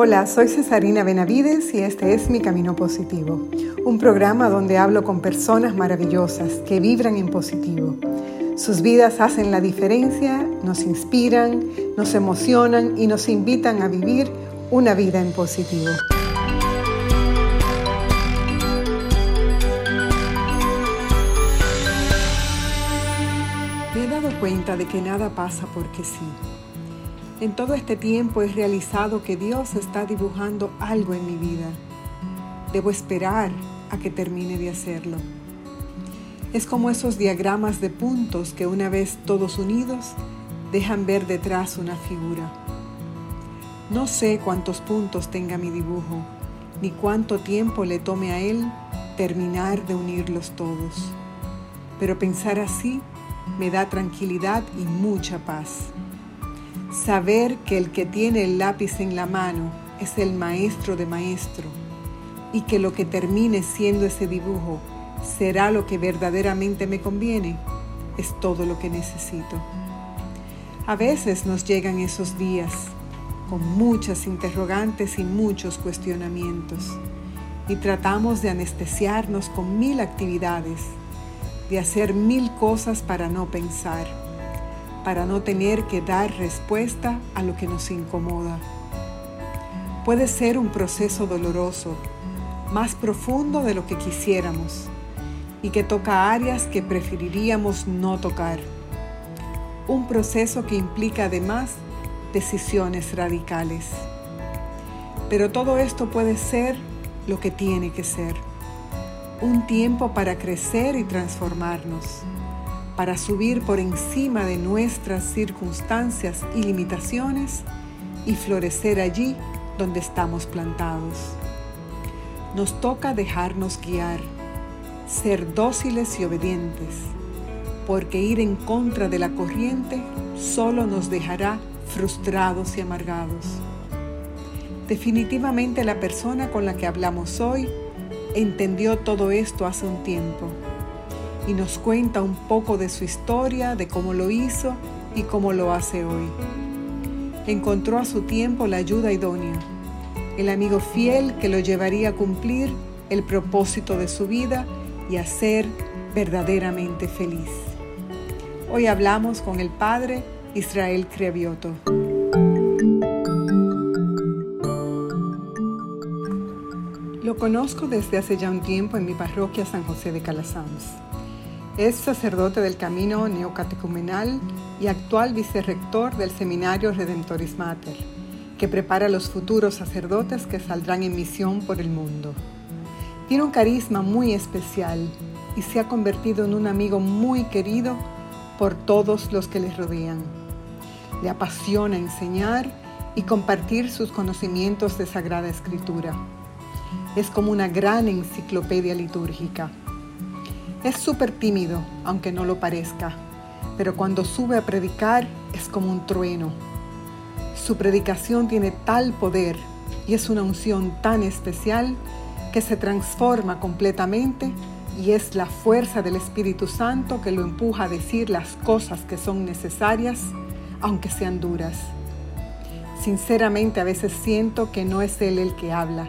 Hola, soy Cesarina Benavides y este es Mi Camino Positivo, un programa donde hablo con personas maravillosas que vibran en positivo. Sus vidas hacen la diferencia, nos inspiran, nos emocionan y nos invitan a vivir una vida en positivo. He dado cuenta de que nada pasa porque sí en todo este tiempo he realizado que Dios está dibujando algo en mi vida. Debo esperar a que termine de hacerlo. Es como esos diagramas de puntos que una vez todos unidos dejan ver detrás una figura. No sé cuántos puntos tenga mi dibujo, ni cuánto tiempo le tome a él terminar de unirlos todos. Pero pensar así me da tranquilidad y mucha paz. Saber que el que tiene el lápiz en la mano es el maestro de maestro y que lo que termine siendo ese dibujo será lo que verdaderamente me conviene, es todo lo que necesito. A veces nos llegan esos días con muchas interrogantes y muchos cuestionamientos y tratamos de anestesiarnos con mil actividades, de hacer mil cosas para no pensar para no tener que dar respuesta a lo que nos incomoda. Puede ser un proceso doloroso, más profundo de lo que quisiéramos y que toca áreas que preferiríamos no tocar. Un proceso que implica además decisiones radicales. Pero todo esto puede ser lo que tiene que ser. Un tiempo para crecer y transformarnos para subir por encima de nuestras circunstancias y limitaciones y florecer allí donde estamos plantados. Nos toca dejarnos guiar, ser dóciles y obedientes, porque ir en contra de la corriente solo nos dejará frustrados y amargados. Definitivamente la persona con la que hablamos hoy entendió todo esto hace un tiempo y nos cuenta un poco de su historia, de cómo lo hizo y cómo lo hace hoy. Encontró a su tiempo la ayuda idónea, el amigo fiel que lo llevaría a cumplir el propósito de su vida y a ser verdaderamente feliz. Hoy hablamos con el padre Israel Creavioto. Lo conozco desde hace ya un tiempo en mi parroquia San José de Calasanz. Es sacerdote del camino neocatecumenal y actual vicerrector del seminario Redentoris Mater, que prepara a los futuros sacerdotes que saldrán en misión por el mundo. Tiene un carisma muy especial y se ha convertido en un amigo muy querido por todos los que le rodean. Le apasiona enseñar y compartir sus conocimientos de Sagrada Escritura. Es como una gran enciclopedia litúrgica es súper tímido, aunque no lo parezca, pero cuando sube a predicar es como un trueno. Su predicación tiene tal poder y es una unción tan especial que se transforma completamente y es la fuerza del Espíritu Santo que lo empuja a decir las cosas que son necesarias, aunque sean duras. Sinceramente a veces siento que no es Él el que habla,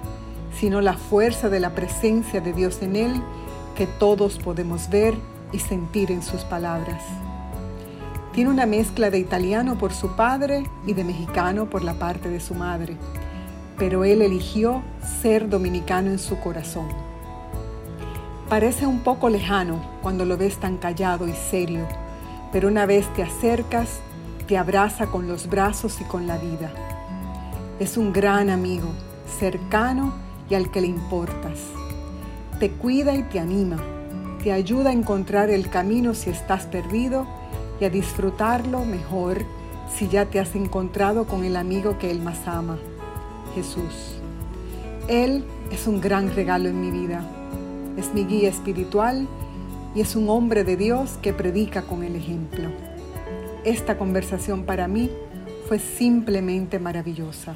sino la fuerza de la presencia de Dios en Él que todos podemos ver y sentir en sus palabras. Tiene una mezcla de italiano por su padre y de mexicano por la parte de su madre, pero él eligió ser dominicano en su corazón. Parece un poco lejano cuando lo ves tan callado y serio, pero una vez te acercas, te abraza con los brazos y con la vida. Es un gran amigo, cercano y al que le importas te cuida y te anima, te ayuda a encontrar el camino si estás perdido y a disfrutarlo mejor si ya te has encontrado con el amigo que Él más ama, Jesús. Él es un gran regalo en mi vida, es mi guía espiritual y es un hombre de Dios que predica con el ejemplo. Esta conversación para mí fue simplemente maravillosa.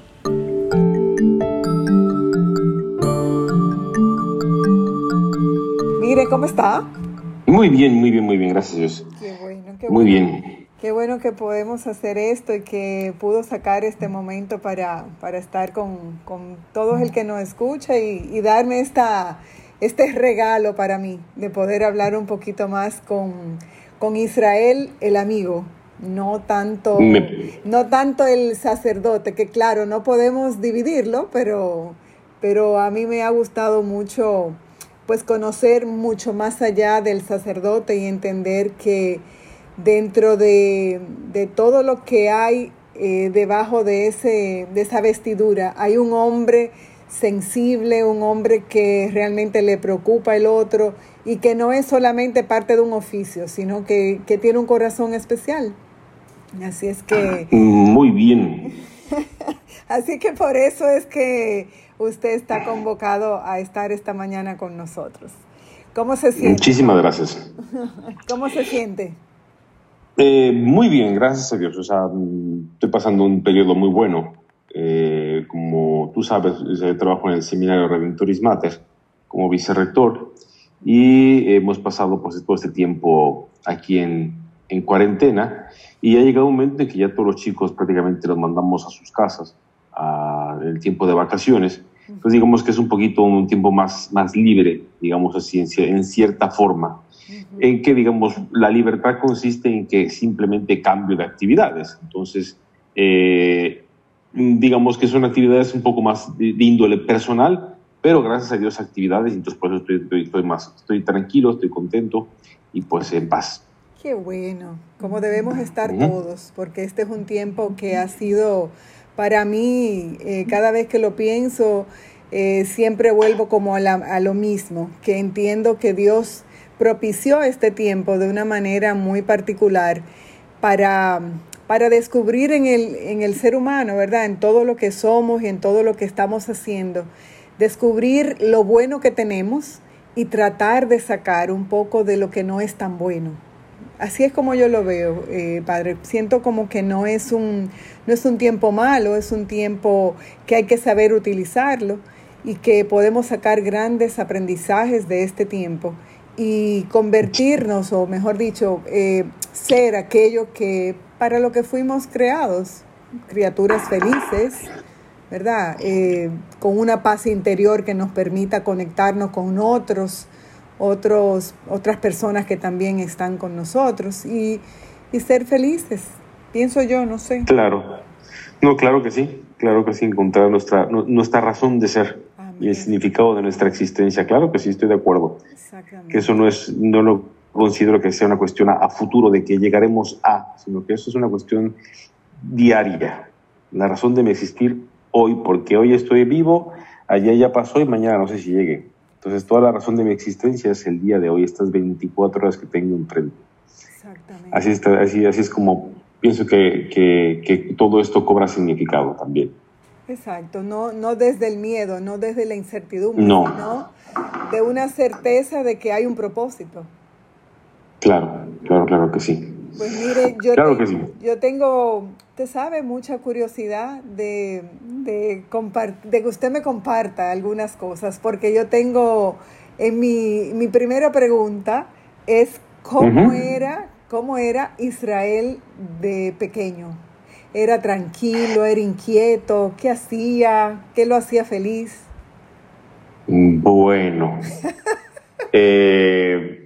¿Cómo está? Muy bien, muy bien, muy bien, gracias a Dios. Qué bueno, qué bueno. Muy bien. Qué bueno que podemos hacer esto y que pudo sacar este momento para, para estar con, con todo el que nos escucha y, y, darme esta, este regalo para mí de poder hablar un poquito más con, con Israel, el amigo, no tanto, no tanto el sacerdote, que claro, no podemos dividirlo, pero, pero a mí me ha gustado mucho pues conocer mucho más allá del sacerdote y entender que dentro de, todo lo que hay eh, debajo de, ese, de esa vestidura hay un hombre sensible, un hombre que realmente le preocupa el otro y que no es solamente parte de un oficio, sino que, que tiene un corazón especial. Así es que... Muy bien. Así que por eso es que usted está convocado a estar esta mañana con nosotros. ¿Cómo se siente? Muchísimas gracias. ¿Cómo se siente? Eh, muy bien, gracias a Dios. O sea, estoy pasando un periodo muy bueno. Eh, como tú sabes, trabajo en el seminario Redentoris Mater como vicerrector y hemos pasado pues, todo este tiempo aquí en, en cuarentena y ha llegado un momento en que ya todos los chicos prácticamente los mandamos a sus casas a, el tiempo de vacaciones. Entonces digamos que es un poquito un tiempo más, más libre, digamos así, en, cierta forma, en que digamos la libertad consiste en que simplemente cambio de actividades. Entonces, eh, digamos que son actividades un poco más de, índole personal, pero gracias a Dios actividades, entonces por eso estoy, estoy, más, estoy tranquilo, estoy contento y pues en paz. Qué bueno, como debemos estar todos, porque este es un tiempo que ha sido para mí, eh, cada vez que lo pienso, eh, siempre vuelvo como a, a, lo mismo, que entiendo que Dios propició este tiempo de una manera muy particular para, para descubrir en el, en el ser humano, ¿verdad? En todo lo que somos y en todo lo que estamos haciendo, descubrir lo bueno que tenemos y tratar de sacar un poco de lo que no es tan bueno así es como yo lo veo, eh, padre. Siento como que no es, un, no es un tiempo malo, es un tiempo que hay que saber utilizarlo y que podemos sacar grandes aprendizajes de este tiempo y convertirnos, o mejor dicho, eh, ser aquello que para lo que fuimos creados, criaturas felices, ¿verdad? Eh, con una paz interior que nos permita conectarnos con otros otros, otras personas que también están con nosotros y, ser felices, pienso yo, no sé. Claro, no, claro que sí, claro que sí, encontrar nuestra, nuestra razón de ser y el significado de nuestra existencia, claro que sí, estoy de acuerdo. Que eso no es, no lo considero que sea una cuestión a, futuro de que llegaremos a, sino que eso es una cuestión diaria. La razón de mi existir hoy, porque hoy estoy vivo, ayer ya pasó y mañana no sé si llegue. Entonces, toda la razón de mi existencia es el día de hoy, estas 24 horas que tengo enfrente. Exactamente. Así, está, así, así es como pienso que, que, que, todo esto cobra significado también. Exacto, no, no desde el miedo, no desde la incertidumbre, no. sino de una certeza de que hay un propósito. Claro, claro, claro que sí. Pues mire, yo, claro que sí. yo tengo Usted sabe mucha curiosidad de, de, de, que usted me comparta algunas cosas, porque yo tengo, en mi, mi primera pregunta es cómo era, cómo era Israel de pequeño. ¿Era tranquilo, era inquieto? ¿Qué hacía? ¿Qué lo hacía feliz? Bueno, eh,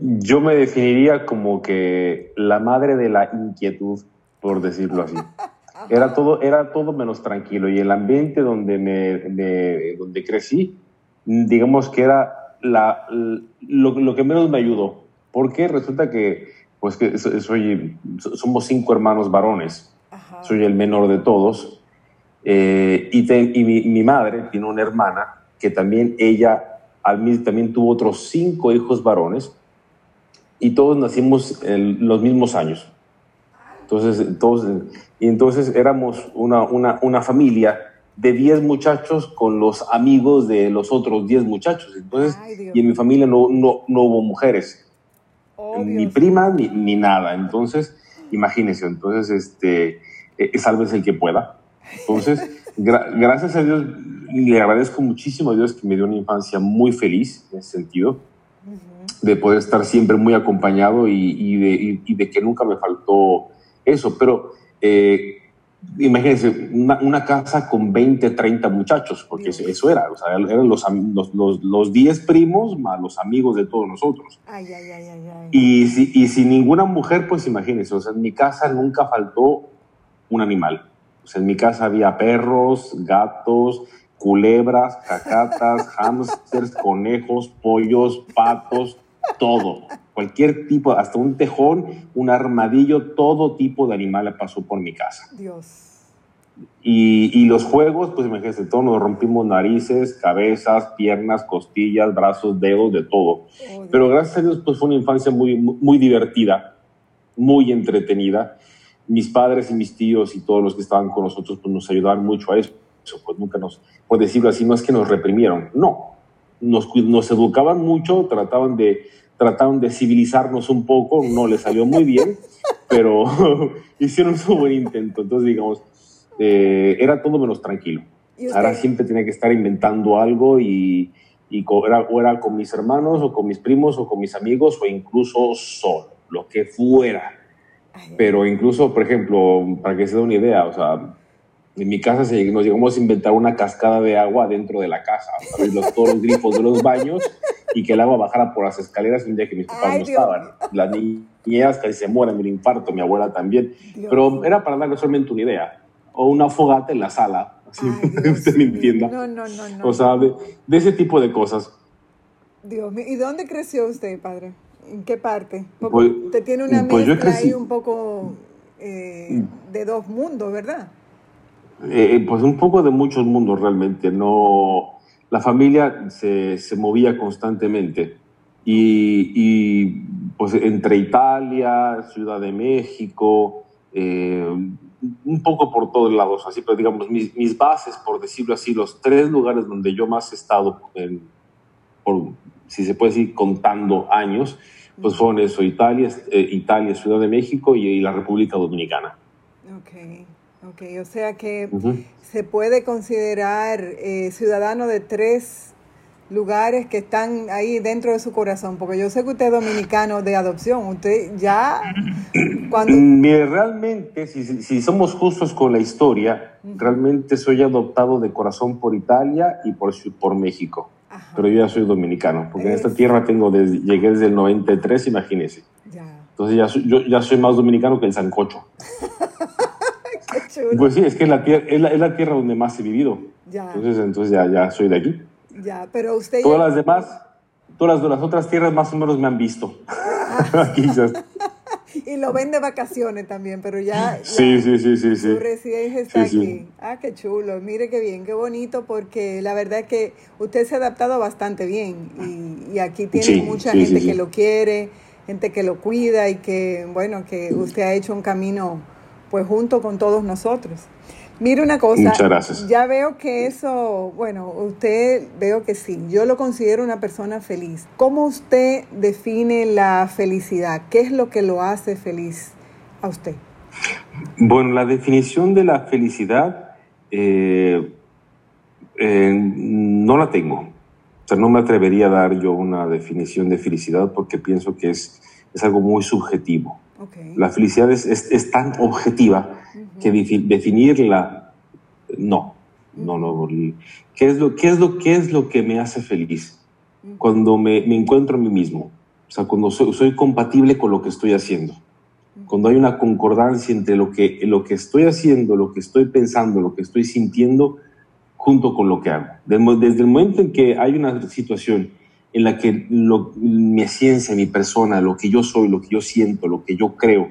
yo me definiría como que la madre de la inquietud por decirlo así. Era todo, era todo menos tranquilo. Y el ambiente donde, me, donde crecí, digamos que era la, lo, que menos me ayudó, porque resulta que, pues que soy, somos cinco hermanos varones, soy el menor de todos, eh, y, y mi, madre tiene una hermana que también ella también tuvo otros cinco hijos varones, y todos nacimos en los mismos años. Entonces, entonces, y entonces éramos una, una, una familia de 10 muchachos con los amigos de los otros 10 muchachos. Entonces, y en mi familia no, no, no hubo mujeres, oh, ni primas ni, ni, nada. Entonces, imagínense, entonces, este, e, es vez el que pueda. Entonces, gracias a Dios, le agradezco muchísimo a Dios que me dio una infancia muy feliz en ese sentido, de poder estar siempre muy acompañado y, y, de, y de que nunca me faltó eso, pero eh, imagínense, una, casa con 20, 30 muchachos, porque eso, era, o sea, eran los, los, los, 10 primos más los amigos de todos nosotros. Ay, ay, ay, ay, Y, si, y sin ninguna mujer, pues imagínense, o sea, en mi casa nunca faltó un animal. O sea, en mi casa había perros, gatos, culebras, cacatas, hámsters, conejos, pollos, patos, todo. Cualquier tipo, hasta un tejón, un armadillo, todo tipo de animal pasó por mi casa. Dios. Y, los juegos, pues imagínense, todos nos rompimos narices, cabezas, piernas, costillas, brazos, dedos, de todo. Oh, Pero gracias a Dios, pues fue una infancia muy, muy divertida, muy entretenida. Mis padres y mis tíos y todos los que estaban con nosotros, pues nos ayudaron mucho a eso. Pues nunca nos, por decirlo así, no es que nos reprimieron, no. Nos, nos educaban mucho, trataban de trataron de civilizarnos un poco, no les salió muy bien, pero hicieron su buen intento. Entonces, digamos, eh, era todo menos tranquilo. Ahora siempre tenía que estar inventando algo y, y era, o era con mis hermanos o con mis primos o con mis amigos o incluso solo, lo que fuera. Pero incluso, por ejemplo, para que se dé una idea, o sea, en mi casa se, nos llegamos a inventar una cascada de agua dentro de la casa, los, todos los grifos de los baños y que el agua bajara por las escaleras un día que mis papás no estaban. Las niñas casi se mueren de un infarto, mi abuela también. Pero era para darle solamente una idea. O una fogata en la sala, así usted me entienda. No, no, no, no. O sea, de, ese tipo de cosas. Dios mío, ¿y dónde creció usted, padre? ¿En qué parte? Pues, te tiene una pues mezcla ahí un poco eh, de dos mundos, ¿verdad? Eh, pues un poco de muchos mundos realmente. No, la familia se, se movía constantemente y, pues entre Italia, Ciudad de México, eh, un poco por todos lados, así, pero digamos mis, bases, por decirlo así, los tres lugares donde yo más he estado, por, si se puede decir contando años, pues fueron eso, Italia, eh, Italia Ciudad de México y, y la República Dominicana. Okay. Ok, o sea que se puede considerar eh, ciudadano de tres lugares que están ahí dentro de su corazón, porque yo sé que usted es dominicano de adopción, usted ya cuando... Mm, realmente, si, si somos justos con la historia, realmente soy adoptado de corazón por Italia y por, por México, pero yo ya soy dominicano, porque en esta tierra tengo desde, llegué desde el 93, imagínese. Entonces ya yo ya soy más dominicano que el sancocho. Pues sí, es que es la, tierra, es, la, tierra donde más he vivido. Ya. Entonces, entonces ya, ya soy de aquí. Ya, pero usted... Todas las demás, todas las, otras tierras más o menos me han visto. Quizás. y lo ven de vacaciones también, pero ya... Sí, sí, sí, sí, sí. Su residencia está aquí. Ah, qué chulo. Mire qué bien, qué bonito, porque la verdad es que usted se ha adaptado bastante bien y, y aquí tiene mucha gente que lo quiere, gente que lo cuida y que, bueno, que usted ha hecho un camino pues junto con todos nosotros. Mire una cosa, Muchas gracias. ya veo que eso, bueno, usted veo que sí, yo lo considero una persona feliz. ¿Cómo usted define la felicidad? ¿Qué es lo que lo hace feliz a usted? Bueno, la definición de la felicidad eh, eh, no la tengo. O sea, no me atrevería a dar yo una definición de felicidad porque pienso que es, es algo muy subjetivo. La felicidad es, es, tan objetiva que definirla, no, no, no. ¿Qué es lo, qué es lo, qué es lo que me hace feliz? Cuando me, me, encuentro a mí mismo, o sea, cuando soy, soy, compatible con lo que estoy haciendo, cuando hay una concordancia entre lo que, lo que estoy haciendo, lo que estoy pensando, lo que estoy sintiendo, junto con lo que hago. Desde el momento en que hay una situación en la que mi esencia, mi persona, lo que yo soy, lo que yo siento, lo que yo creo,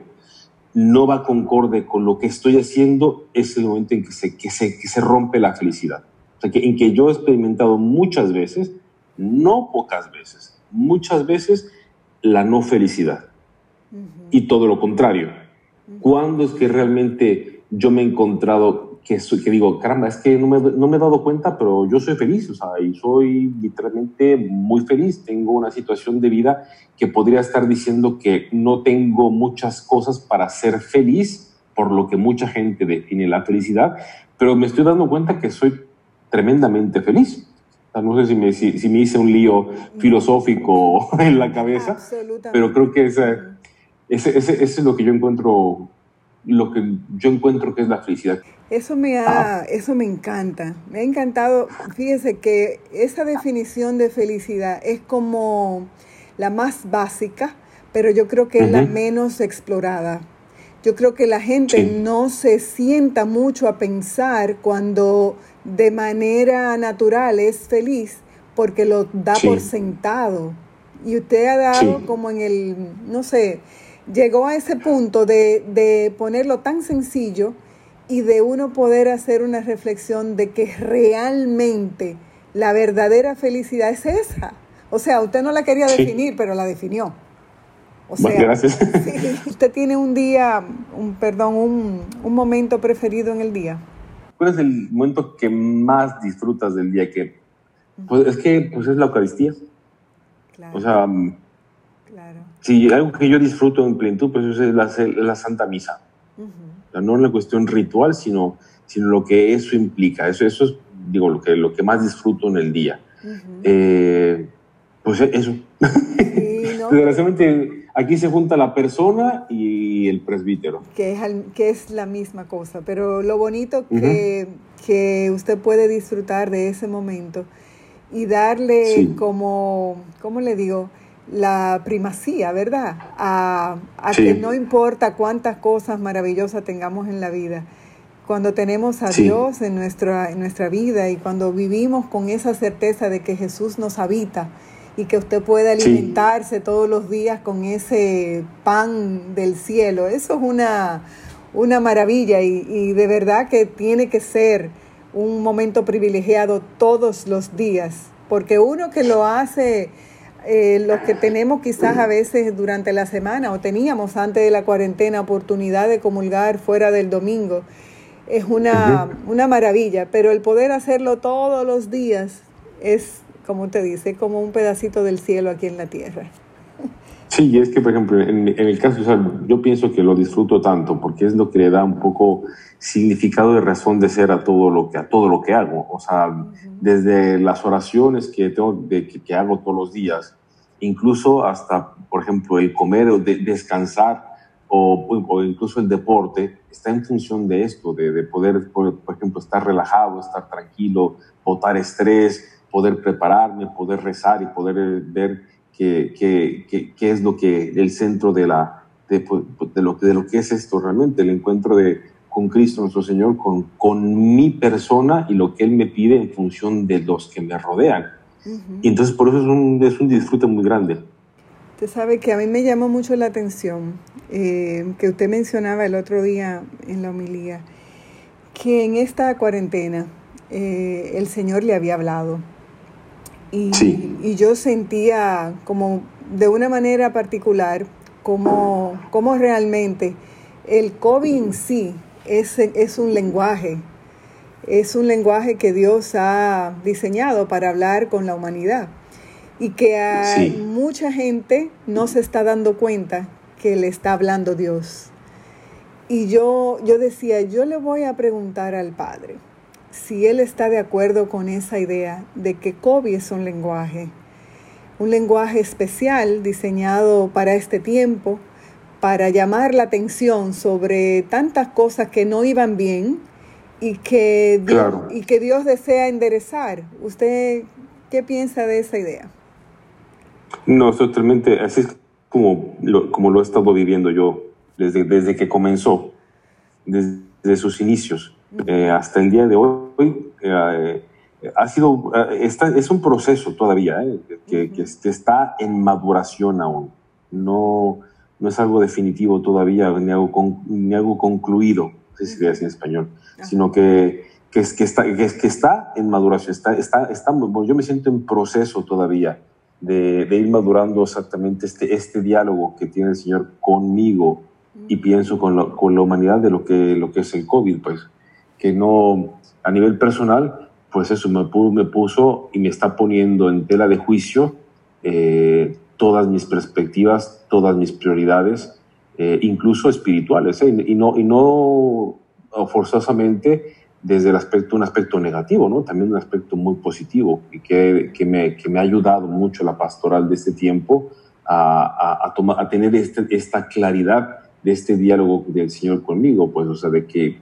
no va concorde con lo que estoy haciendo, es el momento en que se, que se, que se rompe la felicidad. O sea, que, en que yo he experimentado muchas veces, no pocas veces, muchas veces la no felicidad. Y todo lo contrario. ¿Cuándo es que realmente yo me he encontrado que, que digo, caramba, es que no me, no me, he dado cuenta, pero yo soy feliz, o sea, y soy literalmente muy feliz. Tengo una situación de vida que podría estar diciendo que no tengo muchas cosas para ser feliz, por lo que mucha gente define la felicidad, pero me estoy dando cuenta que soy tremendamente feliz. O sea, no sé si me, si, me hice un lío filosófico en la cabeza, pero creo que ese, ese, ese, ese es lo que yo encuentro lo que yo encuentro que es la felicidad. Eso me, ha, eso me encanta, me ha encantado. Fíjese que esa definición de felicidad es como la más básica, pero yo creo que es la menos explorada. Yo creo que la gente no se sienta mucho a pensar cuando de manera natural es feliz porque lo da por sentado. Y usted ha dado como en el, no sé, llegó a ese punto de, de ponerlo tan sencillo y de uno poder hacer una reflexión de que realmente la verdadera felicidad es esa. O sea, usted no la quería definir, pero la definió. O sea, gracias. usted tiene un día, un perdón, un, un, momento preferido en el día. ¿Cuál es el momento que más disfrutas del día? Que, pues, es que pues es la Eucaristía. Claro. O sea, si algo que yo disfruto en plenitud, pues es la, la Santa Misa. o sea, no en la cuestión ritual, sino, sino lo que eso implica. Eso, eso es, digo, lo que, lo que más disfruto en el día. eh, pues eso. Sí, ¿no? Desgraciadamente, aquí se junta la persona y el presbítero. Que es, que es la misma cosa, pero lo bonito que, que usted puede disfrutar de ese momento y darle como, ¿cómo le digo? La primacía, ¿verdad? A, a que no importa cuántas cosas maravillosas tengamos en la vida, cuando tenemos a Dios en nuestra, en nuestra vida y cuando vivimos con esa certeza de que Jesús nos habita, y que usted pueda alimentarse todos los días con ese pan del cielo. Eso es una, una maravilla y, de verdad que tiene que ser un momento privilegiado todos los días, porque uno que lo hace, eh, los que tenemos quizás a veces durante la semana o teníamos antes de la cuarentena oportunidad de comulgar fuera del domingo, es una, una maravilla, pero el poder hacerlo todos los días es como te dice, como un pedacito del cielo aquí en la tierra. Sí, y es que, por ejemplo, en, el caso, yo pienso que lo disfruto tanto porque es lo que le da un poco significado de razón de ser a todo lo que, a todo lo que hago. O sea, desde las oraciones que, tengo, de, que, hago todos los días, incluso hasta, por ejemplo, el comer o descansar o, o, incluso el deporte, está en función de esto, de, de poder, por, por, ejemplo, estar relajado, estar tranquilo, botar estrés, poder prepararme, poder rezar y poder ver qué, qué, qué, es lo que el centro de, la, de, pues, de, lo, de lo que es esto realmente, el encuentro de, con Cristo nuestro Señor, con, con mi persona y lo que Él me pide en función de los que me rodean. Y entonces por eso es un, es un disfrute muy grande. Usted sabe que a mí me llamó mucho la atención eh, que usted mencionaba el otro día en la homilía, que en esta cuarentena eh, el Señor le había hablado y, yo sentía como de una manera particular como, como realmente el COVID en sí es, es un lenguaje, es un lenguaje que Dios ha diseñado para hablar con la humanidad. Y que hay mucha gente no se está dando cuenta que le está hablando Dios. Y yo, yo decía, yo le voy a preguntar al Padre, si él está de acuerdo con esa idea de que COVID es un lenguaje, un lenguaje especial diseñado para este tiempo, para llamar la atención sobre tantas cosas que no iban bien y que Dios, y que Dios desea enderezar. ¿Usted qué piensa de esa idea? No, totalmente, así es como lo, como lo he estado viviendo yo desde, desde que comenzó, desde sus inicios. Eh, hasta el día de hoy eh, ha sido, eh, está, es un proceso todavía que, que, está en maduración aún. No, no es algo definitivo todavía, ni algo, ni algo concluido, si se en español, sino que, que, es, que, está, que, es, que está en maduración, está, está, está, yo me siento en proceso todavía de, de, ir madurando exactamente este, este diálogo que tiene el Señor conmigo y pienso con, con la humanidad de lo que, lo que es el COVID, pues que no, a nivel personal, pues eso me, puso y me está poniendo en tela de juicio eh, todas mis perspectivas, todas mis prioridades, eh, incluso espirituales, ¿eh? y, no, y no forzosamente desde el aspecto, un aspecto negativo, ¿no? también un aspecto muy positivo y que, que, me, que me, ha ayudado mucho la pastoral de este tiempo a, a, a, a tener este, esta claridad de este diálogo del Señor conmigo, pues, o sea, de que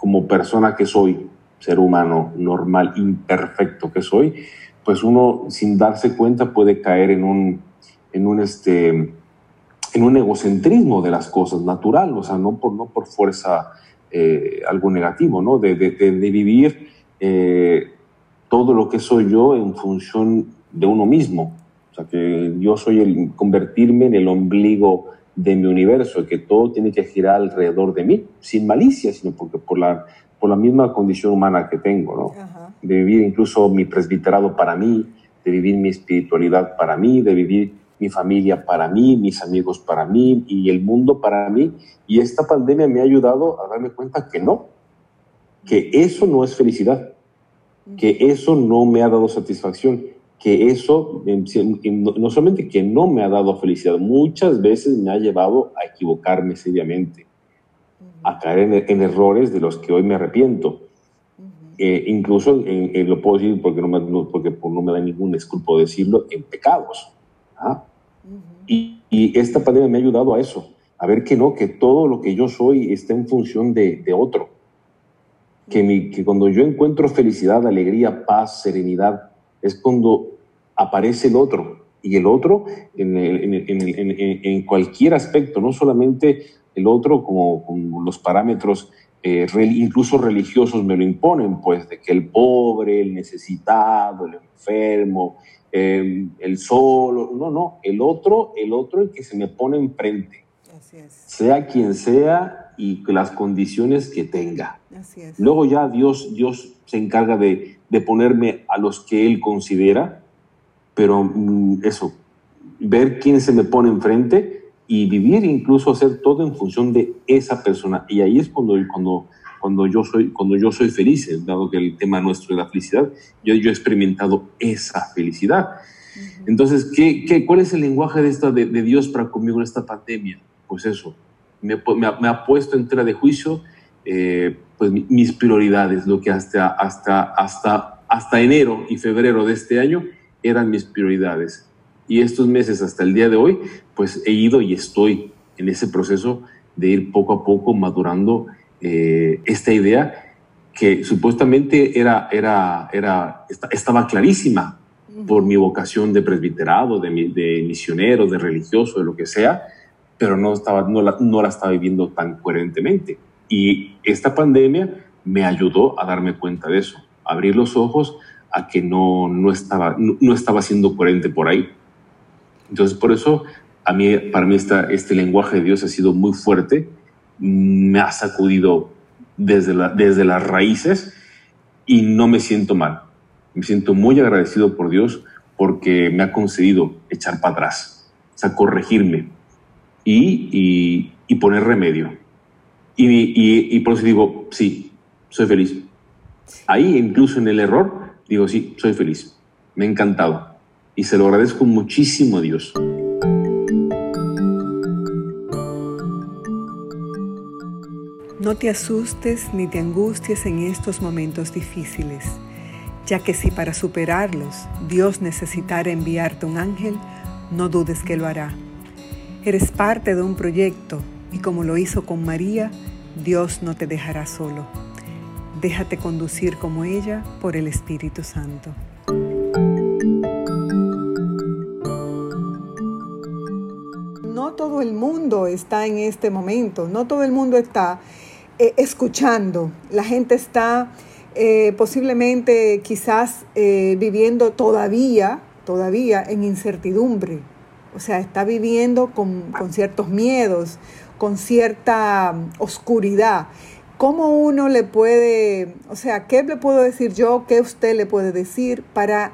como persona que soy, ser humano normal, imperfecto que soy, pues uno sin darse cuenta puede caer en un, en un, este, en un egocentrismo de las cosas, natural, o sea, no por, no por fuerza eh, algo negativo, ¿no? De, de, de, vivir eh, todo lo que soy yo en función de uno mismo. O sea, que yo soy el convertirme en el ombligo de mi universo, que todo tiene que girar alrededor de mí, sin malicia, sino porque por la, por la misma condición humana que tengo, ¿no? De vivir incluso mi presbiterado para mí, de vivir mi espiritualidad para mí, de vivir mi familia para mí, mis amigos para mí y el mundo para mí. Y esta pandemia me ha ayudado a darme cuenta que no, que eso no es felicidad, que eso no me ha dado satisfacción, que eso no solamente que no me ha dado felicidad, muchas veces me ha llevado a equivocarme seriamente, a caer en, errores de los que hoy me arrepiento. Eh, incluso, en, lo puedo decir porque no me, porque no me da ningún esculpo decirlo, en pecados. ¿ah? y, y, esta pandemia me ha ayudado a eso, a ver que no, que todo lo que yo soy está en función de, de otro. Que, mi, que cuando yo encuentro felicidad, alegría, paz, serenidad, es cuando aparece el otro. Y el otro en, en, en, en cualquier aspecto, no solamente el otro como, como los parámetros eh, incluso religiosos me lo imponen, pues de que el pobre, el necesitado, el enfermo, eh, el solo, no, no, el otro, el otro el que se me pone enfrente, Así es. sea quien sea y las condiciones que tenga. Así es. Luego ya Dios, Dios se encarga de, de ponerme a los que Él considera, pero mm, eso, ver quién se me pone enfrente y vivir, incluso hacer todo en función de esa persona. Y ahí es cuando, cuando, cuando, yo, soy, cuando yo soy feliz, eh, dado que el tema nuestro es la felicidad, yo, yo he experimentado esa felicidad. Entonces, ¿qué, qué, cuál es el lenguaje de, esta, de, Dios para conmigo en esta pandemia? Pues eso, me, me, ha, me ha, puesto en tela de juicio eh, pues, mis prioridades, lo que hasta, hasta, hasta, hasta enero y febrero de este año eran mis prioridades. Y estos meses hasta el día de hoy, pues he ido y estoy en ese proceso de ir poco a poco madurando eh, esta idea que supuestamente era, era, era, estaba clarísima por mi vocación de presbiterado, de, de misionero, de religioso, de lo que sea, pero no, estaba, no, la, no la estaba viviendo tan coherentemente. Y esta pandemia me ayudó a darme cuenta de eso, abrir los ojos a que no, no, estaba, no estaba siendo coherente por ahí. Entonces, por eso, a mí, para mí esta, este lenguaje de Dios ha sido muy fuerte, me ha sacudido desde, desde las raíces y no me siento mal. Me siento muy agradecido por Dios porque me ha concedido echar para atrás, o sea, corregirme y, y, poner remedio. Y, y, y por eso digo, sí, soy feliz. Ahí, incluso en el error, digo, sí, soy feliz. Me ha encantado y se lo agradezco muchísimo a Dios. No te asustes ni te angusties en estos momentos difíciles, ya que si para superarlos Dios necesitara enviarte un ángel, no dudes que lo hará. Eres parte de un proyecto y como lo hizo con María, Dios no te dejará solo. Déjate conducir como ella por el Espíritu Santo. todo el mundo está en este momento, no todo el mundo está eh, escuchando, la gente está eh, posiblemente quizás eh, viviendo todavía, todavía en incertidumbre, o sea, está viviendo con, con ciertos miedos, con cierta oscuridad. ¿Cómo uno le puede, o sea, qué le puedo decir yo, qué usted le puede decir para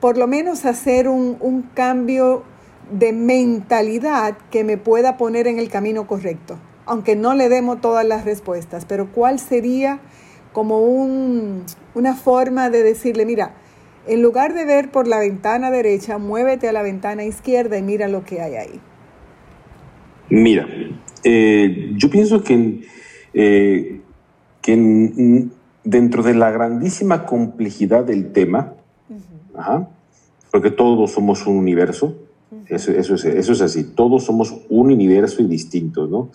por lo menos hacer un, un cambio de mentalidad que me pueda poner en el camino correcto, aunque no le demos todas las respuestas, pero cuál sería como un, una forma de decirle, mira, en lugar de ver por la ventana derecha, muévete a la ventana izquierda y mira lo que hay ahí. Mira, eh, yo pienso que, eh, que dentro de la grandísima complejidad del tema, porque todos somos un universo, Eso, eso, es, eso es así. Todos somos un universo y distintos, ¿no?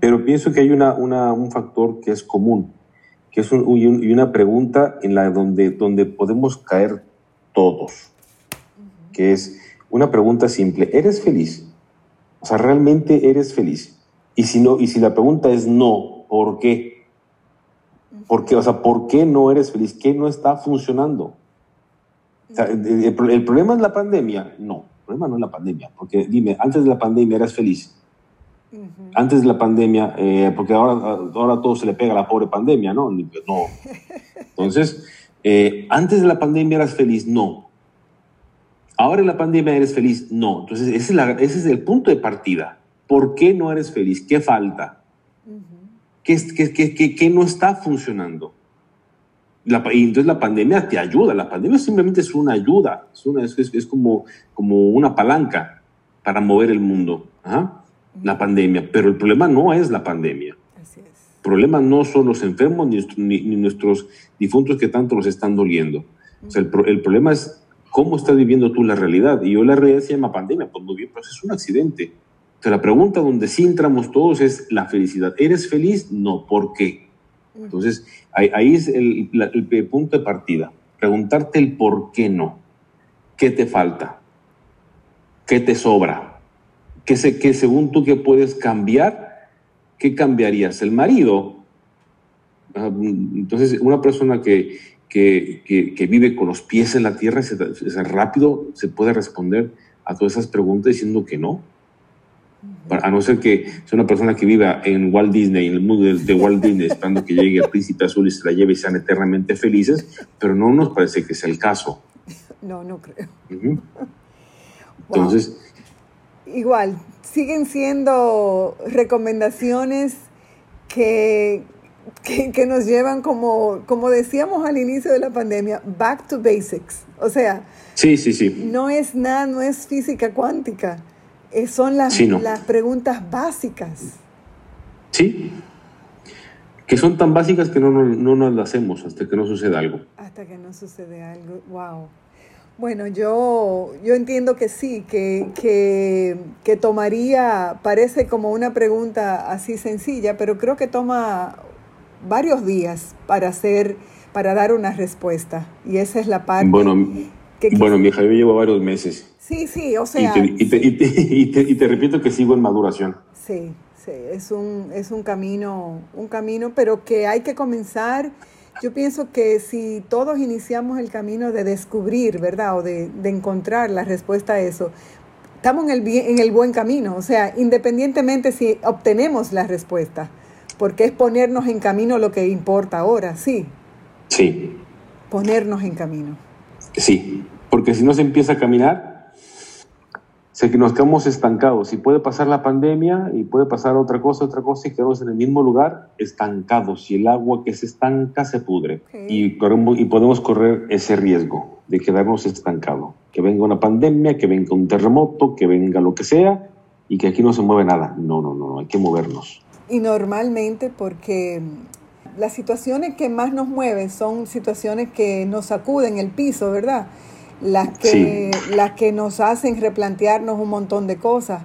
Pero pienso que hay una, una, un factor que es común, que es y una pregunta en la donde, donde podemos caer todos, que es una pregunta simple. ¿Eres feliz? O sea, ¿realmente eres feliz? Y si, no, y si la pregunta es no, ¿por qué? ¿Por qué? O sea, ¿por qué no eres feliz? ¿Qué no está funcionando? el, problema es la pandemia. No, el problema no es la pandemia. Porque dime, antes de la pandemia eras feliz. Antes de la pandemia, eh, porque ahora, ahora todo se le pega a la pobre pandemia, ¿no? No. Entonces, eh, antes de la pandemia eras feliz, no. Ahora en la pandemia eres feliz, no. Entonces, ese es, ese es el punto de partida. ¿Por qué no eres feliz? ¿Qué falta? ¿Qué, qué, qué, qué, no está funcionando? La, y entonces la pandemia te ayuda, la pandemia simplemente es una ayuda, es, una, es, es como, como una palanca para mover el mundo, la pandemia, pero el problema no es la pandemia. Así es. El problema no son los enfermos ni, ni, nuestros difuntos que tanto nos están doliendo. O sea, el, el, problema es cómo estás viviendo tú la realidad. Y yo la realidad se llama pandemia, pues muy bien, pero es un accidente. O sea, la pregunta donde sí entramos todos es la felicidad. ¿Eres feliz? No, ¿por qué? Entonces, ahí, es el, punto de partida. Preguntarte el por qué no. ¿Qué te falta? ¿Qué te sobra? ¿Qué, sé, qué según tú que puedes cambiar? ¿Qué cambiarías? ¿El marido? Entonces, una persona que, que, vive con los pies en la tierra, se, rápido se puede responder a todas esas preguntas diciendo que no a no ser que sea una persona que viva en Walt Disney, en el mundo de, Walt Disney, esperando que llegue el príncipe azul y se la lleve y sean eternamente felices, pero no nos parece que sea el caso. No, no creo. Entonces... Igual, siguen siendo recomendaciones que, que, nos llevan, como, como decíamos al inicio de la pandemia, back to basics. O sea, sí, sí, sí. no es nada, no es física cuántica eh, son las, las preguntas básicas. Sí, que son tan básicas que no, no, nos las hacemos hasta que no suceda algo. Hasta que no sucede algo, wow. Bueno, yo, yo entiendo que sí, que, que, que, tomaría, parece como una pregunta así sencilla, pero creo que toma varios días para hacer, para dar una respuesta. Y esa es la parte bueno, que... Bueno, mi hija, yo llevo varios meses. Sí, sí, o sea... Y te, repito que sigo en maduración. Sí, sí, es un, es un camino, un camino, pero que hay que comenzar. Yo pienso que si todos iniciamos el camino de descubrir, ¿verdad? O de, encontrar la respuesta a eso, estamos en el, en el buen camino. O sea, independientemente si obtenemos la respuesta, porque es ponernos en camino lo que importa ahora, sí. Sí. Ponernos en camino. Sí, porque si no se empieza a caminar, sé que nos quedamos estancados y puede pasar la pandemia y puede pasar otra cosa, otra cosa y quedamos en el mismo lugar estancados y el agua que se estanca se pudre y, y podemos correr ese riesgo de quedarnos estancados. Que venga una pandemia, que venga un terremoto, que venga lo que sea y que aquí no se mueve nada. No, no, no, hay que movernos. Y normalmente porque las situaciones que más nos mueven son situaciones que nos sacuden el piso, ¿verdad? Las que, las que nos hacen replantearnos un montón de cosas.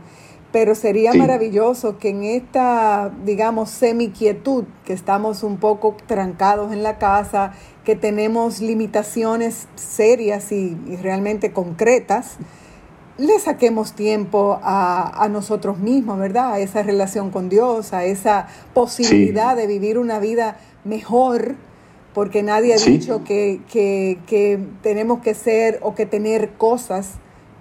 Pero sería maravilloso que en esta, digamos, semi-quietud, que estamos un poco trancados en la casa, que tenemos limitaciones serias y, realmente concretas, le saquemos tiempo a, a, nosotros mismos, ¿verdad? A esa relación con Dios, a esa posibilidad de vivir una vida mejor, porque nadie ha dicho que, tenemos que ser o que tener cosas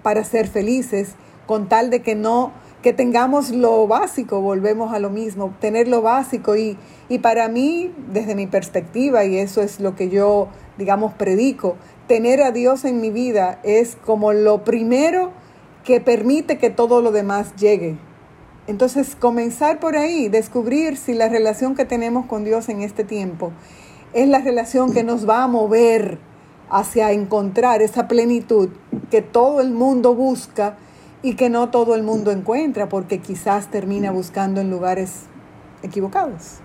para ser felices, con tal de que no, que tengamos lo básico, volvemos a lo mismo, tener lo básico. Y, y para mí, desde mi perspectiva, y eso es lo que yo, digamos, predico, tener a Dios en mi vida es como lo primero que permite que todo lo demás llegue. Entonces, comenzar por ahí, descubrir si la relación que tenemos con Dios en este tiempo es la relación que nos va a mover hacia encontrar esa plenitud que todo el mundo busca y que no todo el mundo encuentra, porque quizás termina buscando en lugares equivocados.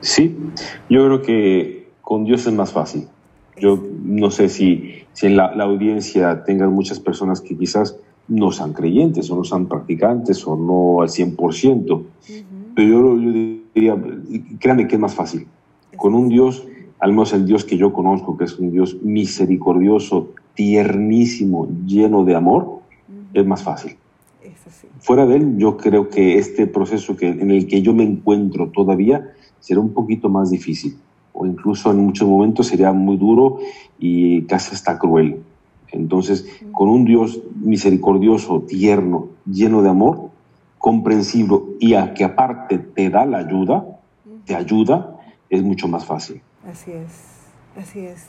Sí, yo creo que con Dios es más fácil. Yo no sé si, si en la, audiencia tengan muchas personas que quizás no sean creyentes o no sean practicantes o no al 100%. Pero yo, yo, diría, créanme que es más fácil. Con un Dios, al menos el Dios que yo conozco, que es un Dios misericordioso, tiernísimo, lleno de amor, es más fácil. Fuera de él, yo creo que este proceso que, en el que yo me encuentro todavía será un poquito más difícil, o incluso en muchos momentos sería muy duro y casi hasta cruel. Entonces, con un Dios misericordioso, tierno, lleno de amor, comprensible y a que aparte te da la ayuda, te ayuda, es mucho más fácil. Así es, así es.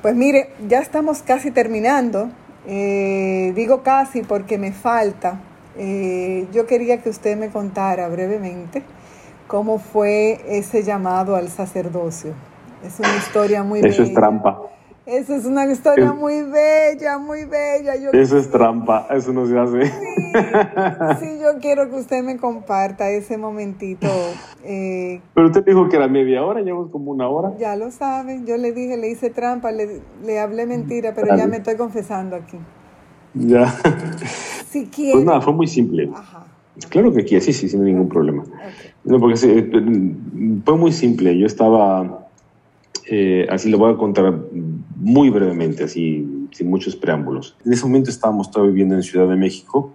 Pues mire, ya estamos casi terminando. Eh, digo casi porque me falta. Eh, yo quería que usted me contara brevemente cómo fue ese llamado al sacerdocio. Es una historia muy Eso es trampa. Esa es una historia muy bella, muy bella. eso es trampa, eso no se hace. Sí, yo quiero que usted me comparta ese momentito. Eh, Pero usted dijo que era media hora, llevamos como una hora. Ya lo saben, yo le dije, le hice trampa, le, le hablé mentira, pero ya me estoy confesando aquí. Ya. Si quiere. Pues nada, fue muy simple. Ajá. Claro que aquí, sí, sí, sin ningún problema. No, porque fue muy simple. Yo estaba, eh, así le voy a contar muy brevemente, así, sin muchos preámbulos. En ese momento estábamos todavía viviendo en Ciudad de México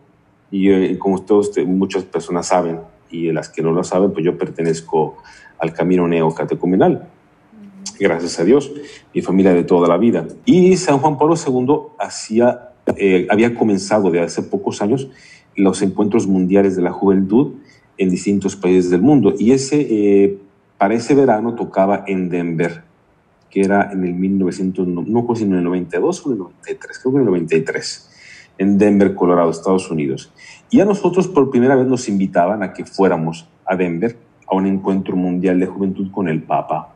y eh, como todos, muchas personas saben, y las que no lo saben, pues yo pertenezco al camino neocatecumenal. Gracias a Dios, mi familia de toda la vida. Y San Juan Pablo II hacía, eh, había comenzado de hace pocos años los encuentros mundiales de la juventud en distintos países del mundo. Y ese, eh, para ese verano tocaba en Denver, que era en el 1900, no, no en el 92 o en el 93, creo que en el 93, en Denver, Colorado, Estados Unidos. Y a nosotros por primera vez nos invitaban a que fuéramos a Denver a un encuentro mundial de juventud con el Papa.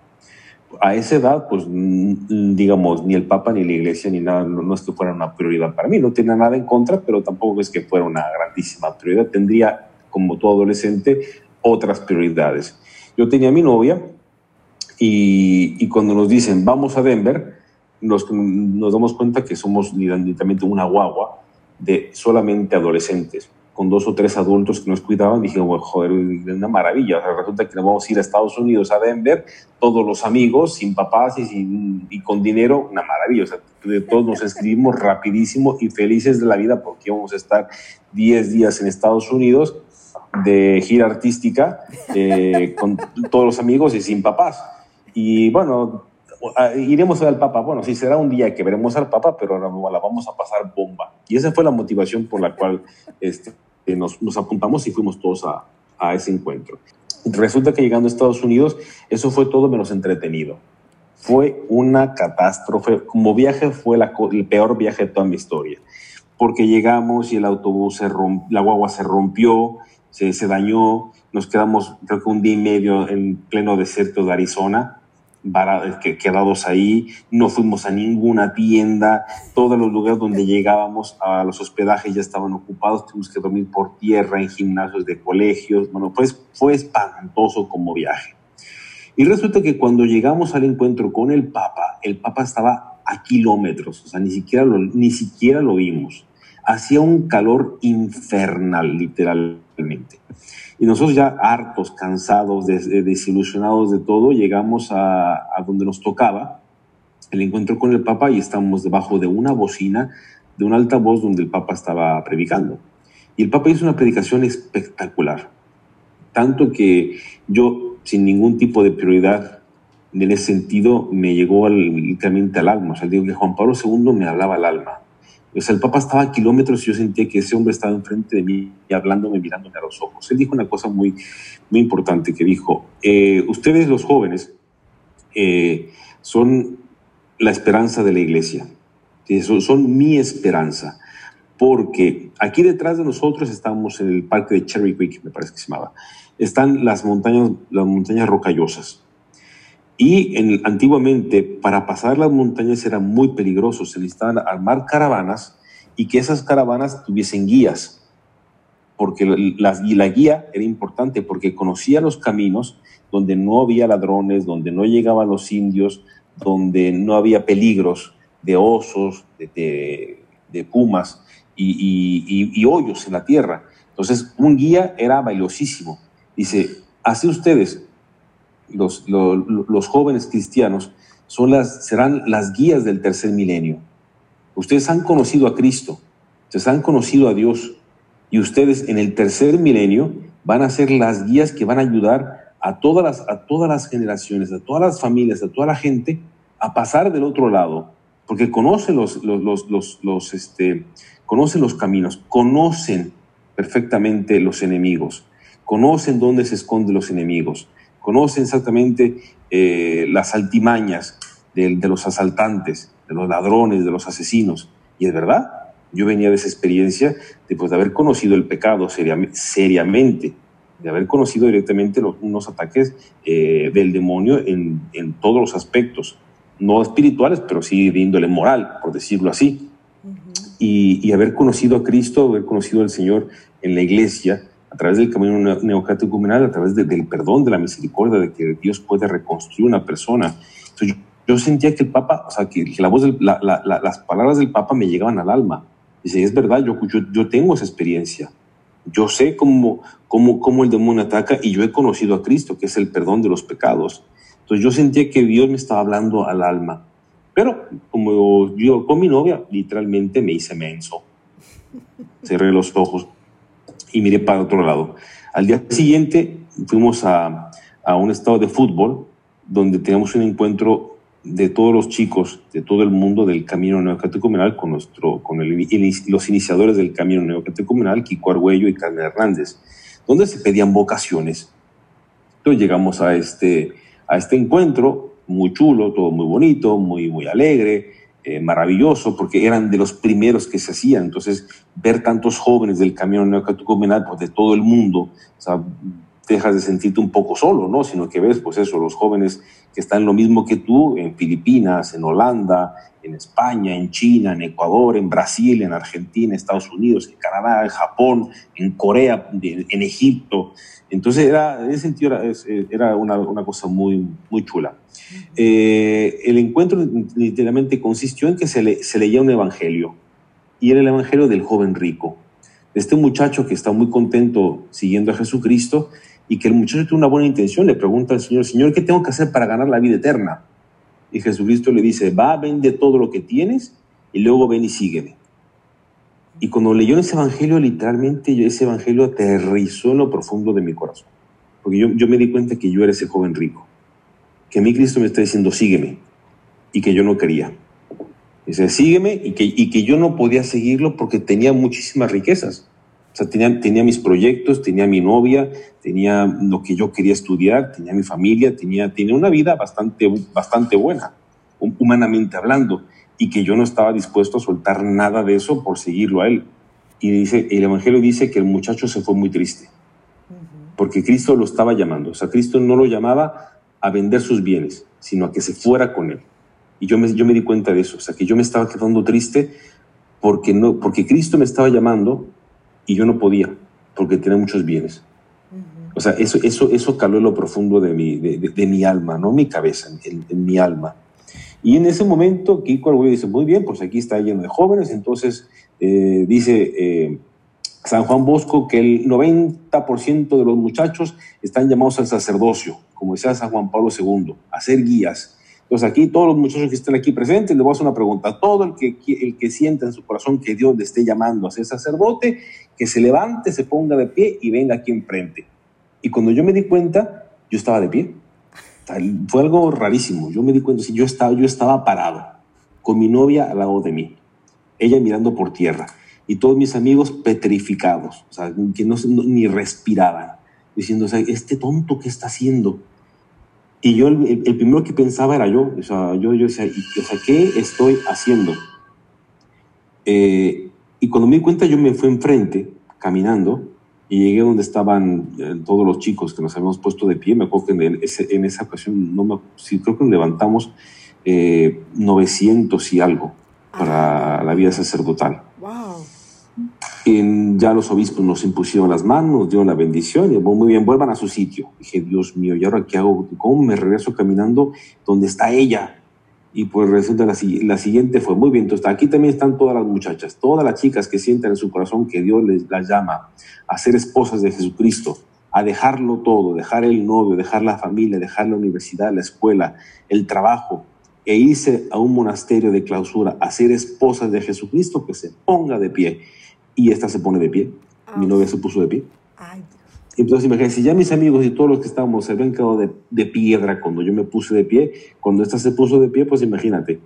A esa edad, pues digamos, ni el Papa ni la Iglesia ni nada, no, es que fuera una prioridad para mí, no tenía nada en contra, pero tampoco es que fuera una grandísima prioridad. Tendría, como todo adolescente, otras prioridades. Yo tenía mi novia, y, cuando nos dicen, vamos a Denver, nos, nos damos cuenta que somos literalmente una guagua de solamente adolescentes, con dos o tres adultos que nos cuidaban. Dije, bueno, joder, una maravilla. resulta que nos vamos a ir a Estados Unidos, a Denver, todos los amigos, sin papás y, sin, y con dinero, una maravilla. O sea, todos nos inscribimos rapidísimo y felices de la vida porque íbamos a estar 10 días en Estados Unidos de gira artística eh, con todos los amigos y sin papás. Y bueno, iremos a ver al Papa. Bueno, sí, será un día que veremos al Papa, pero ahora la vamos a pasar bomba. Y esa fue la motivación por la cual este, nos, nos apuntamos y fuimos todos a, a ese encuentro. Resulta que llegando a Estados Unidos, eso fue todo menos entretenido. Fue una catástrofe. Como viaje fue la, el peor viaje de toda mi historia. Porque llegamos y el autobús, se romp, la guagua se rompió, se, se dañó, nos quedamos creo que un día y medio en pleno desierto de Arizona que quedados ahí, no fuimos a ninguna tienda, todos los lugares donde llegábamos a los hospedajes ya estaban ocupados, tuvimos que dormir por tierra en gimnasios de colegios, bueno, pues fue espantoso como viaje. Y resulta que cuando llegamos al encuentro con el Papa, el Papa estaba a kilómetros, o sea, ni siquiera ni siquiera lo vimos. Hacía un calor infernal, literalmente. Y nosotros ya hartos, cansados, desilusionados de todo, llegamos a, donde nos tocaba el encuentro con el Papa y estamos debajo de una bocina, de un altavoz donde el Papa estaba predicando. Y el Papa hizo una predicación espectacular, tanto que yo, sin ningún tipo de prioridad en ese sentido, me llegó literalmente al alma. O sea, digo que Juan Pablo II me hablaba al alma. O sea, el Papa estaba a kilómetros y yo sentía que ese hombre estaba enfrente de mí y hablándome, mirándome a los ojos. Él dijo una cosa muy, muy importante que dijo, eh, ustedes los jóvenes eh, son la esperanza de la iglesia, son, son mi esperanza, porque aquí detrás de nosotros estamos en el parque de Cherry Creek, me parece que se llamaba, están las montañas, las montañas rocallosas. Y en, antiguamente, para pasar las montañas era muy peligroso. Se necesitaban armar caravanas y que esas caravanas tuviesen guías. Porque la, la guía era importante porque conocía los caminos donde no había ladrones, donde no llegaban los indios, donde no había peligros de osos, de, de pumas y, hoyos en la tierra. Entonces, un guía era valiosísimo. Dice, así ustedes, los, jóvenes cristianos, son las, serán las guías del tercer milenio. Ustedes han conocido a Cristo, ustedes han conocido a Dios, y ustedes en el tercer milenio van a ser las guías que van a ayudar a todas las, a todas las generaciones, a todas las familias, a toda la gente a pasar del otro lado, porque conocen los, los, los, los, este, conocen los caminos, conocen perfectamente los enemigos, conocen dónde se esconden los enemigos, conocen exactamente eh, las altimañas de, de, los asaltantes, de los ladrones, de los asesinos. Y es verdad, yo venía de esa experiencia después de haber conocido el pecado seriamente, de haber conocido directamente los, unos ataques eh, del demonio en, en, todos los aspectos, no espirituales, pero sí de índole moral, por decirlo así. y, y, haber conocido a Cristo, haber conocido al Señor en la iglesia, a través del camino neocatecumenal, a través del perdón, de la misericordia, de que Dios puede reconstruir una persona. Entonces, yo, sentía que el Papa, o sea, que la voz, la, la, las palabras del Papa me llegaban al alma. Dice, es verdad, yo, yo, yo tengo esa experiencia. Yo sé cómo, cómo, cómo el demonio ataca y yo he conocido a Cristo, que es el perdón de los pecados. Entonces yo sentía que Dios me estaba hablando al alma. Pero como yo con mi novia, literalmente me hice menso. Cerré los ojos y miré para otro lado. Al día siguiente fuimos a, a un estado de fútbol donde teníamos un encuentro de todos los chicos de todo el mundo del Camino Neocatecumenal con, nuestro, con los iniciadores del Camino Neocatecumenal, Kiko Argüello y Carmen Hernández, donde se pedían vocaciones. Entonces llegamos a este, a este encuentro, muy chulo, todo muy bonito, muy, muy alegre, eh, maravilloso, porque eran de los primeros que se hacían. Entonces, ver tantos jóvenes del Camino Neocatecumenal, pues de todo el mundo, o sea, dejas de sentirte un poco solo, ¿no? Sino que ves, pues eso, los jóvenes que están lo mismo que tú en Filipinas, en Holanda, en España, en China, en Ecuador, en Brasil, en Argentina, Estados Unidos, en Canadá, en Japón, en Corea, en Egipto. Entonces, era, en ese sentido, era, era una, una, cosa muy, muy chula. Eh, el encuentro literalmente consistió en que se, le, se leía un evangelio, y era el evangelio del joven rico. Este muchacho que está muy contento siguiendo a Jesucristo y que el muchacho tiene una buena intención, le pregunta al Señor, Señor, ¿qué tengo que hacer para ganar la vida eterna? Y Jesucristo le dice, va, vende todo lo que tienes y luego ven y sígueme. Y cuando leyó ese evangelio, literalmente ese evangelio aterrizó en lo profundo de mi corazón. Porque yo, yo me di cuenta que yo era ese joven rico. Que a mí Cristo me está diciendo, sígueme. Y que yo no quería. Dice, sígueme. Y que, y que yo no podía seguirlo porque tenía muchísimas riquezas. O sea, tenía, tenía mis proyectos, tenía mi novia, tenía lo que yo quería estudiar, tenía mi familia, tenía, tenía una vida bastante, bastante buena, humanamente hablando, y que yo no estaba dispuesto a soltar nada de eso por seguirlo a él. Y dice, el Evangelio dice que el muchacho se fue muy triste, porque Cristo lo estaba llamando. O sea, Cristo no lo llamaba a vender sus bienes, sino a que se fuera con él. Y yo me, yo me di cuenta de eso, o sea, que yo me estaba quedando triste porque, no, porque Cristo me estaba llamando y yo no podía porque tenía muchos bienes. O sea, eso, eso, eso caló en lo profundo de mi, de, de, mi alma, no mi cabeza, en, en, mi alma. Y en ese momento, Kiko Arguello dice, muy bien, pues aquí está lleno de jóvenes, entonces eh, dice eh, San Juan Bosco que el 90% de los muchachos están llamados al sacerdocio, como decía San Juan Pablo II, a ser guías. Entonces aquí todos los muchachos que están aquí presentes, les voy a hacer una pregunta. Todo el que, el que sienta en su corazón que Dios le esté llamando a ser sacerdote, que se levante, se ponga de pie y venga aquí enfrente. Y cuando yo me di cuenta, yo estaba de pie. Fue algo rarísimo. Yo me di cuenta, yo estaba, yo estaba parado, con mi novia al lado de mí, ella mirando por tierra, y todos mis amigos petrificados, que no, ni respiraban, diciendo, este tonto, ¿qué está haciendo? Y yo, el, el, primero que pensaba era yo, o sea, yo, yo decía, o sea, ¿qué estoy haciendo? Eh, y cuando me di cuenta, yo me fui enfrente, caminando, y llegué donde estaban eh, todos los chicos que nos habíamos puesto de pie. Me acuerdo que en, ese, en esa ocasión, no me, sí, creo que levantamos eh, 900 y algo para la vida sacerdotal. En, ya los obispos nos impusieron las manos, nos dieron la bendición y muy bien, vuelvan a su sitio. Dije, Dios mío, ¿y ahora qué hago? ¿Cómo me regreso caminando donde está ella? Y pues resulta la, la siguiente fue, muy bien, entonces aquí también están todas las muchachas, todas las chicas que sienten en su corazón que Dios les las llama a ser esposas de Jesucristo, a dejarlo todo, dejar el novio, dejar la familia, dejar la universidad, la escuela, el trabajo, e irse a un monasterio de clausura a ser esposas de Jesucristo, que se ponga de pie. Y esta se pone de pie. Mi novia se puso de pie. Ay, entonces, imagínense, ya mis amigos y todos los que estábamos se habían quedado de, piedra cuando yo me puse de pie. Cuando esta se puso de pie, pues imagínate.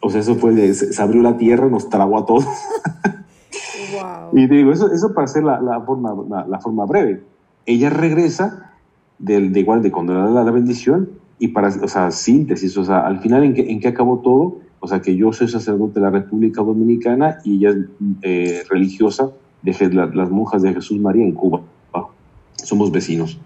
O sea, eso fue, se, abrió la tierra, nos tragó a todos. Y digo, eso, eso para hacer la, la forma, la, forma breve. Ella regresa del, de igual de cuando le da la bendición y para, o sea, síntesis, o sea, al final, ¿en qué, en qué acabó todo? O sea, que yo soy sacerdote de la República Dominicana y ella es eh, religiosa de las monjas de Jesús María en Cuba. Somos vecinos.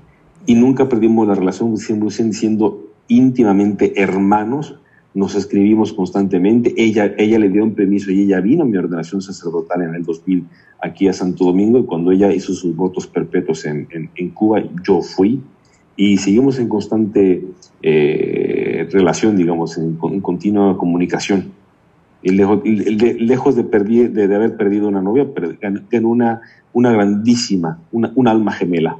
Y nunca perdimos la relación, siendo, siendo íntimamente hermanos, nos escribimos constantemente. Ella, ella le dio un permiso y ella vino a mi ordenación sacerdotal en el 2000 aquí a Santo Domingo. Y cuando ella hizo sus votos perpetuos en, en, Cuba, yo fui y seguimos en constante eh, relación, digamos, en, continua comunicación. Y lejos, lejos de, perder, de, haber perdido una novia, ganó una, una grandísima, una, un alma gemela.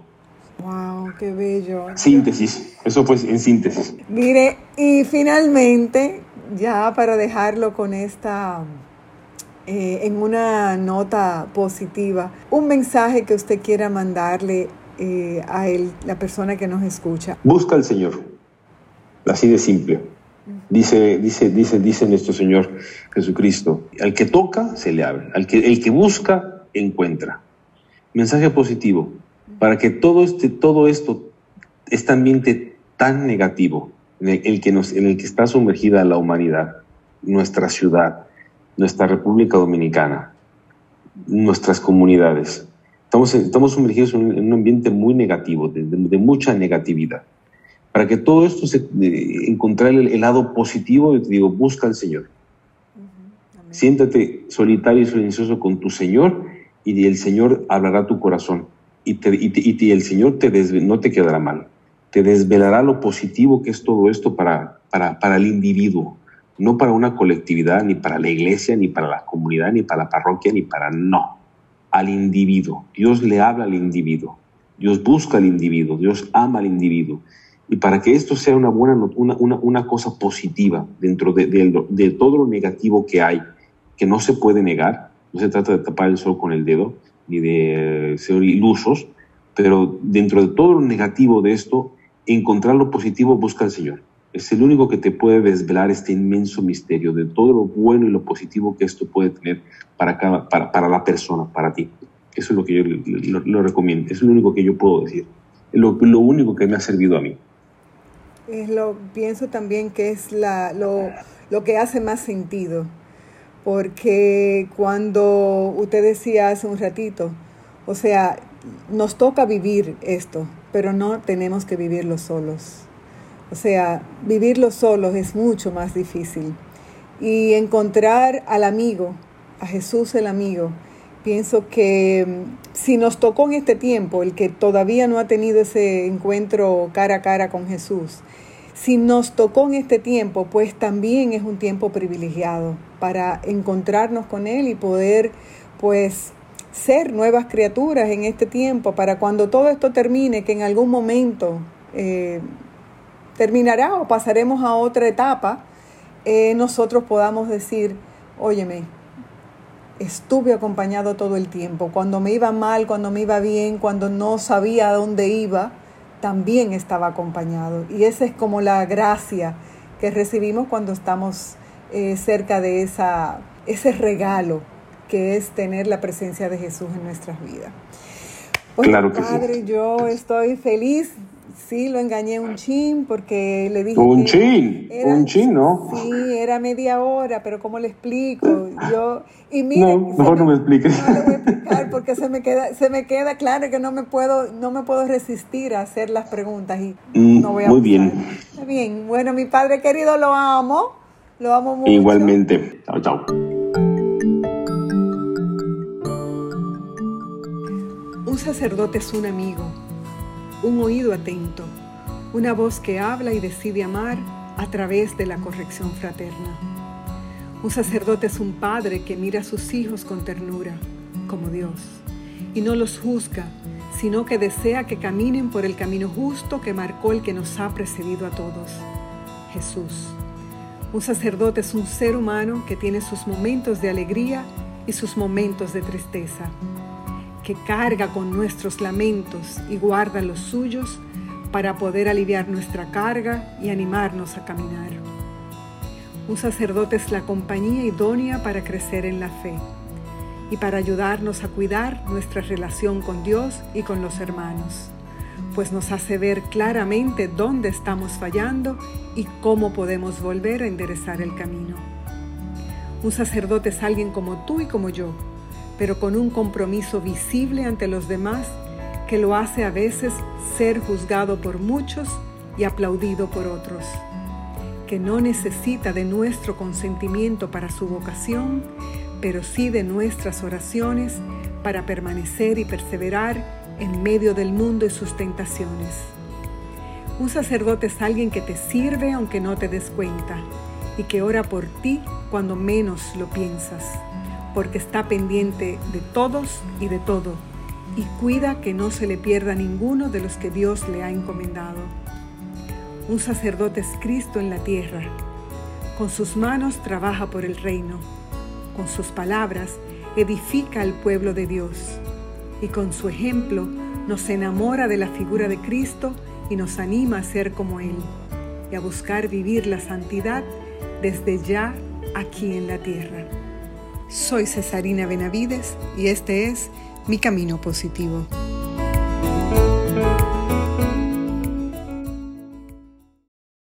Wow, qué bello. Síntesis, eso fue en síntesis. Mire, y finalmente, ya para dejarlo con esta, eh, en una nota positiva, un mensaje que usted quiera mandarle eh, a él, la persona que nos escucha. Busca al Señor, así de simple. Dice, dice, dice, dice nuestro Señor Jesucristo, al que toca, se le abre, al que, el que busca, encuentra. Mensaje positivo, para que todo, este, todo esto, este ambiente tan negativo en el, que nos, en el que está sumergida la humanidad, nuestra ciudad, nuestra República Dominicana, nuestras comunidades, estamos, estamos sumergidos en un ambiente muy negativo, de, mucha negatividad. Para que todo esto se encontrar el, lado positivo, te digo, busca al Señor. Siéntate solitario y silencioso con tu Señor y el Señor hablará tu corazón. Y, el Señor te no te quedará mal, te desvelará lo positivo que es todo esto para, para, para el individuo, no para una colectividad, ni para la iglesia, ni para la comunidad, ni para la parroquia, ni para no, al individuo. Dios le habla al individuo, Dios busca al individuo, Dios ama al individuo. Y para que esto sea una buena, una, una, una cosa positiva dentro de, de, de todo lo negativo que hay, que no se puede negar, no se trata de tapar el sol con el dedo, ni de ser ilusos, pero dentro de todo lo negativo de esto, encontrar lo positivo busca al Señor. Es el único que te puede desvelar este inmenso misterio de todo lo bueno y lo positivo que esto puede tener para, cada, para, para la persona, para ti. Eso es lo que yo lo, recomiendo, es lo único que yo puedo decir, es lo, lo, único que me ha servido a mí. Es lo, pienso también que es la, lo, lo que hace más sentido porque cuando usted decía hace un ratito, o sea, nos toca vivir esto, pero no tenemos que vivirlo solos. O sea, vivirlo solos es mucho más difícil. Y encontrar al amigo, a Jesús el amigo, pienso que mm, si nos tocó en este tiempo, el que todavía no ha tenido ese encuentro cara a cara con Jesús, si nos tocó en este tiempo, pues también es un tiempo privilegiado para encontrarnos con Él y poder, pues, ser nuevas criaturas en este tiempo, para cuando todo esto termine, que en algún momento eh, terminará o pasaremos a otra etapa, eh, nosotros podamos decir, óyeme, estuve acompañado todo el tiempo, cuando me iba mal, cuando me iba bien, cuando no sabía a dónde iba, también estaba acompañado. Y esa es como la gracia que recibimos cuando estamos eh, cerca de esa, ese regalo que es tener la presencia de Jesús en nuestras vidas. claro que Padre, yo estoy feliz Sí, lo engañé un chin porque le dije. Un chin, un chin, ¿no? Sí, era media hora, pero ¿cómo le explico? Yo, y no, mejor no me expliques. No le voy a explicar porque se me queda, se me queda claro que no me puedo, no me puedo resistir a hacer las preguntas y mm, no voy a. Muy bien. Está bien. Bueno, mi padre querido lo amo, lo amo mucho. Igualmente. Chao, chao. Un sacerdote es un amigo un oído atento, una voz que habla y decide amar a través de la corrección fraterna. Un sacerdote es un padre que mira a sus hijos con ternura, como Dios, y no los juzga, sino que desea que caminen por el camino justo que marcó el que nos ha precedido a todos, Jesús. Un sacerdote es un ser humano que tiene sus momentos de alegría y sus momentos de tristeza, que carga con nuestros lamentos y guarda los suyos para poder aliviar nuestra carga y animarnos a caminar. Un sacerdote es la compañía idónea para crecer en la fe y para ayudarnos a cuidar nuestra relación con Dios y con los hermanos, pues nos hace ver claramente dónde estamos fallando y cómo podemos volver a enderezar el camino. Un sacerdote es alguien como tú y como yo, pero con un compromiso visible ante los demás que lo hace a veces ser juzgado por muchos y aplaudido por otros, que no necesita de nuestro consentimiento para su vocación, pero sí de nuestras oraciones para permanecer y perseverar en medio del mundo y sus tentaciones. Un sacerdote es alguien que te sirve aunque no te des cuenta y que ora por ti cuando menos lo piensas, porque está pendiente de todos y de todo y cuida que no se le pierda ninguno de los que Dios le ha encomendado. Un sacerdote es Cristo en la tierra. Con sus manos trabaja por el reino. Con sus palabras edifica al pueblo de Dios. Y con su ejemplo nos enamora de la figura de Cristo y nos anima a ser como Él y a buscar vivir la santidad desde ya aquí en la tierra. Soy Cesarina Benavides y este es mi camino positivo.